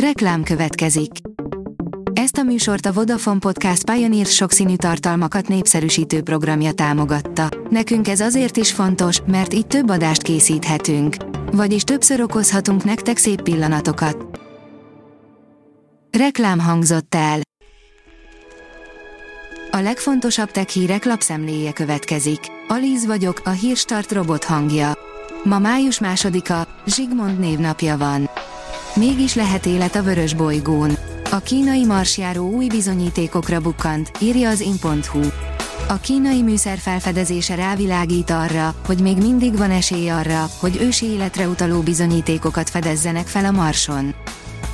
Reklám következik. Ezt a műsort a Vodafone Podcast Pioneer sokszínű tartalmakat népszerűsítő programja támogatta. Nekünk ez azért is fontos, mert így több adást készíthetünk. Vagyis többször okozhatunk nektek szép pillanatokat. Reklám hangzott el. A legfontosabb tech hírek lapszemléje következik. Alíz vagyok, a hírstart robot hangja. Ma május másodika, Zsigmond névnapja van. Mégis lehet élet a vörös bolygón. A kínai marsjáró új bizonyítékokra bukkant, írja az in.hu. A kínai műszer felfedezése rávilágít arra, hogy még mindig van esély arra, hogy ősi életre utaló bizonyítékokat fedezzenek fel a Marson.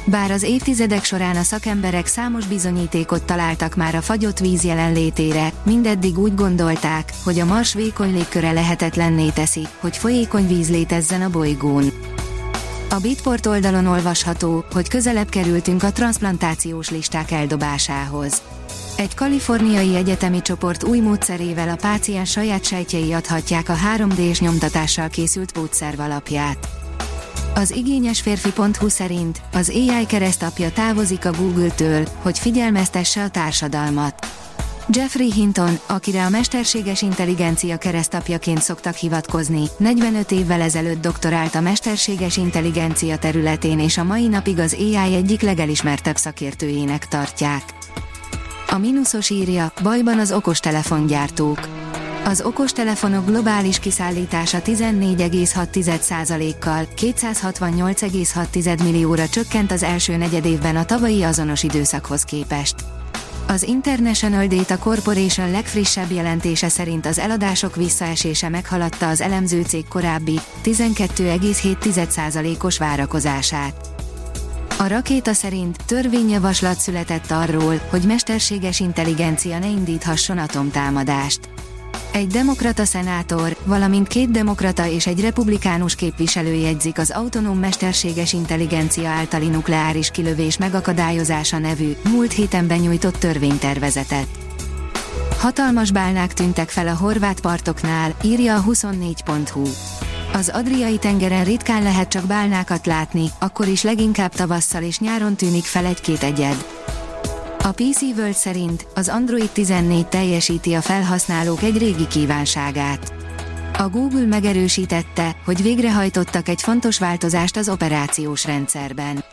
Bár az évtizedek során a szakemberek számos bizonyítékot találtak már a fagyott víz jelenlétére, mindeddig úgy gondolták, hogy a Mars vékony légköre lehetetlenné teszi, hogy folyékony víz létezzen a bolygón. A Bitport oldalon olvasható, hogy közelebb kerültünk a transplantációs listák eldobásához. Egy kaliforniai egyetemi csoport új módszerével a páciens saját sejtjei adhatják a 3D-s nyomtatással készült pótszerv alapját. Az igényes férfi.hu szerint az AI keresztapja távozik a Google-től, hogy figyelmeztesse a társadalmat. Jeffrey Hinton, akire a mesterséges intelligencia keresztapjaként szoktak hivatkozni, 45 évvel ezelőtt doktorált a mesterséges intelligencia területén és a mai napig az AI egyik legelismertebb szakértőjének tartják. A mínuszos írja, bajban az okostelefongyártók. Az okostelefonok globális kiszállítása 14,6%-kal, 268,6 millióra csökkent az első negyedévben a tavalyi azonos időszakhoz képest. Az International Data Corporation legfrissebb jelentése szerint az eladások visszaesése meghaladta az elemző cég korábbi 12,7%-os várakozását. A rakéta szerint törvényjavaslat született arról, hogy mesterséges intelligencia ne indíthasson atomtámadást. Egy demokrata szenátor, valamint két demokrata és egy republikánus képviselő jegyzik az autonóm mesterséges intelligencia általi nukleáris kilövés megakadályozása nevű, múlt héten benyújtott törvénytervezetet. Hatalmas bálnák tűntek fel a horvát partoknál, írja a 24.hu. Az Adriai tengeren ritkán lehet csak bálnákat látni, akkor is leginkább tavasszal és nyáron tűnik fel egy-két egyed. A PC World szerint az Android 14 teljesíti a felhasználók egy régi kívánságát. A Google megerősítette, hogy végrehajtottak egy fontos változást az operációs rendszerben.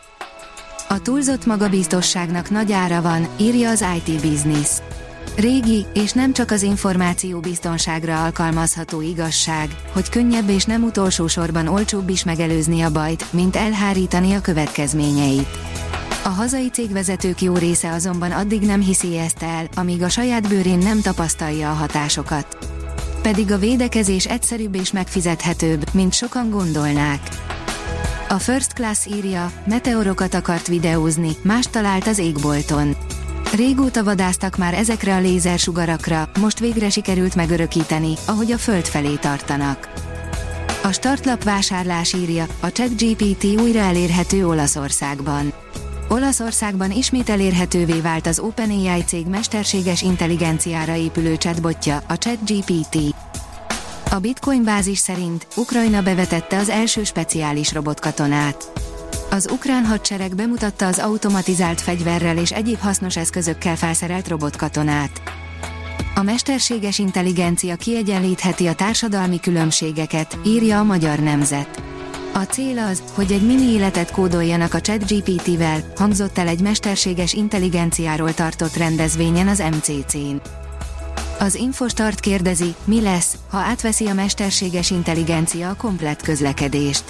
A túlzott magabiztosságnak nagy ára van, írja az IT Business. Régi, és nem csak az információ biztonságra alkalmazható igazság, hogy könnyebb és nem utolsó sorban olcsóbb is megelőzni a bajt, mint elhárítani a következményeit. A hazai cégvezetők jó része azonban addig nem hiszi ezt el, amíg a saját bőrén nem tapasztalja a hatásokat. Pedig a védekezés egyszerűbb és megfizethetőbb, mint sokan gondolnák. A First Class írja, meteorokat akart videózni, más talált az égbolton. Régóta vadáztak már ezekre a lézersugarakra, most végre sikerült megörökíteni, ahogy a Föld felé tartanak. A startlap vásárlás írja, a ChatGPT újra elérhető Olaszországban. Olaszországban ismét elérhetővé vált az OpenAI cég mesterséges intelligenciára épülő chatbotja, a ChatGPT. A Bitcoin bázis szerint Ukrajna bevetette az első speciális robotkatonát. Az ukrán hadsereg bemutatta az automatizált fegyverrel és egyéb hasznos eszközökkel felszerelt robotkatonát. A mesterséges intelligencia kiegyenlítheti a társadalmi különbségeket, írja a magyar nemzet. A cél az, hogy egy mini életet kódoljanak a ChatGPT-vel, hangzott el egy mesterséges intelligenciáról tartott rendezvényen az MCC-n. Az Infostart kérdezi, mi lesz, ha átveszi a mesterséges intelligencia a komplett közlekedést.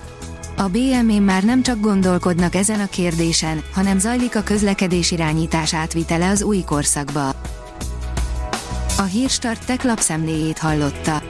A bm már nem csak gondolkodnak ezen a kérdésen, hanem zajlik a közlekedés irányítás átvitele az új korszakba. A Hírstart tech lapszemléjét hallotta.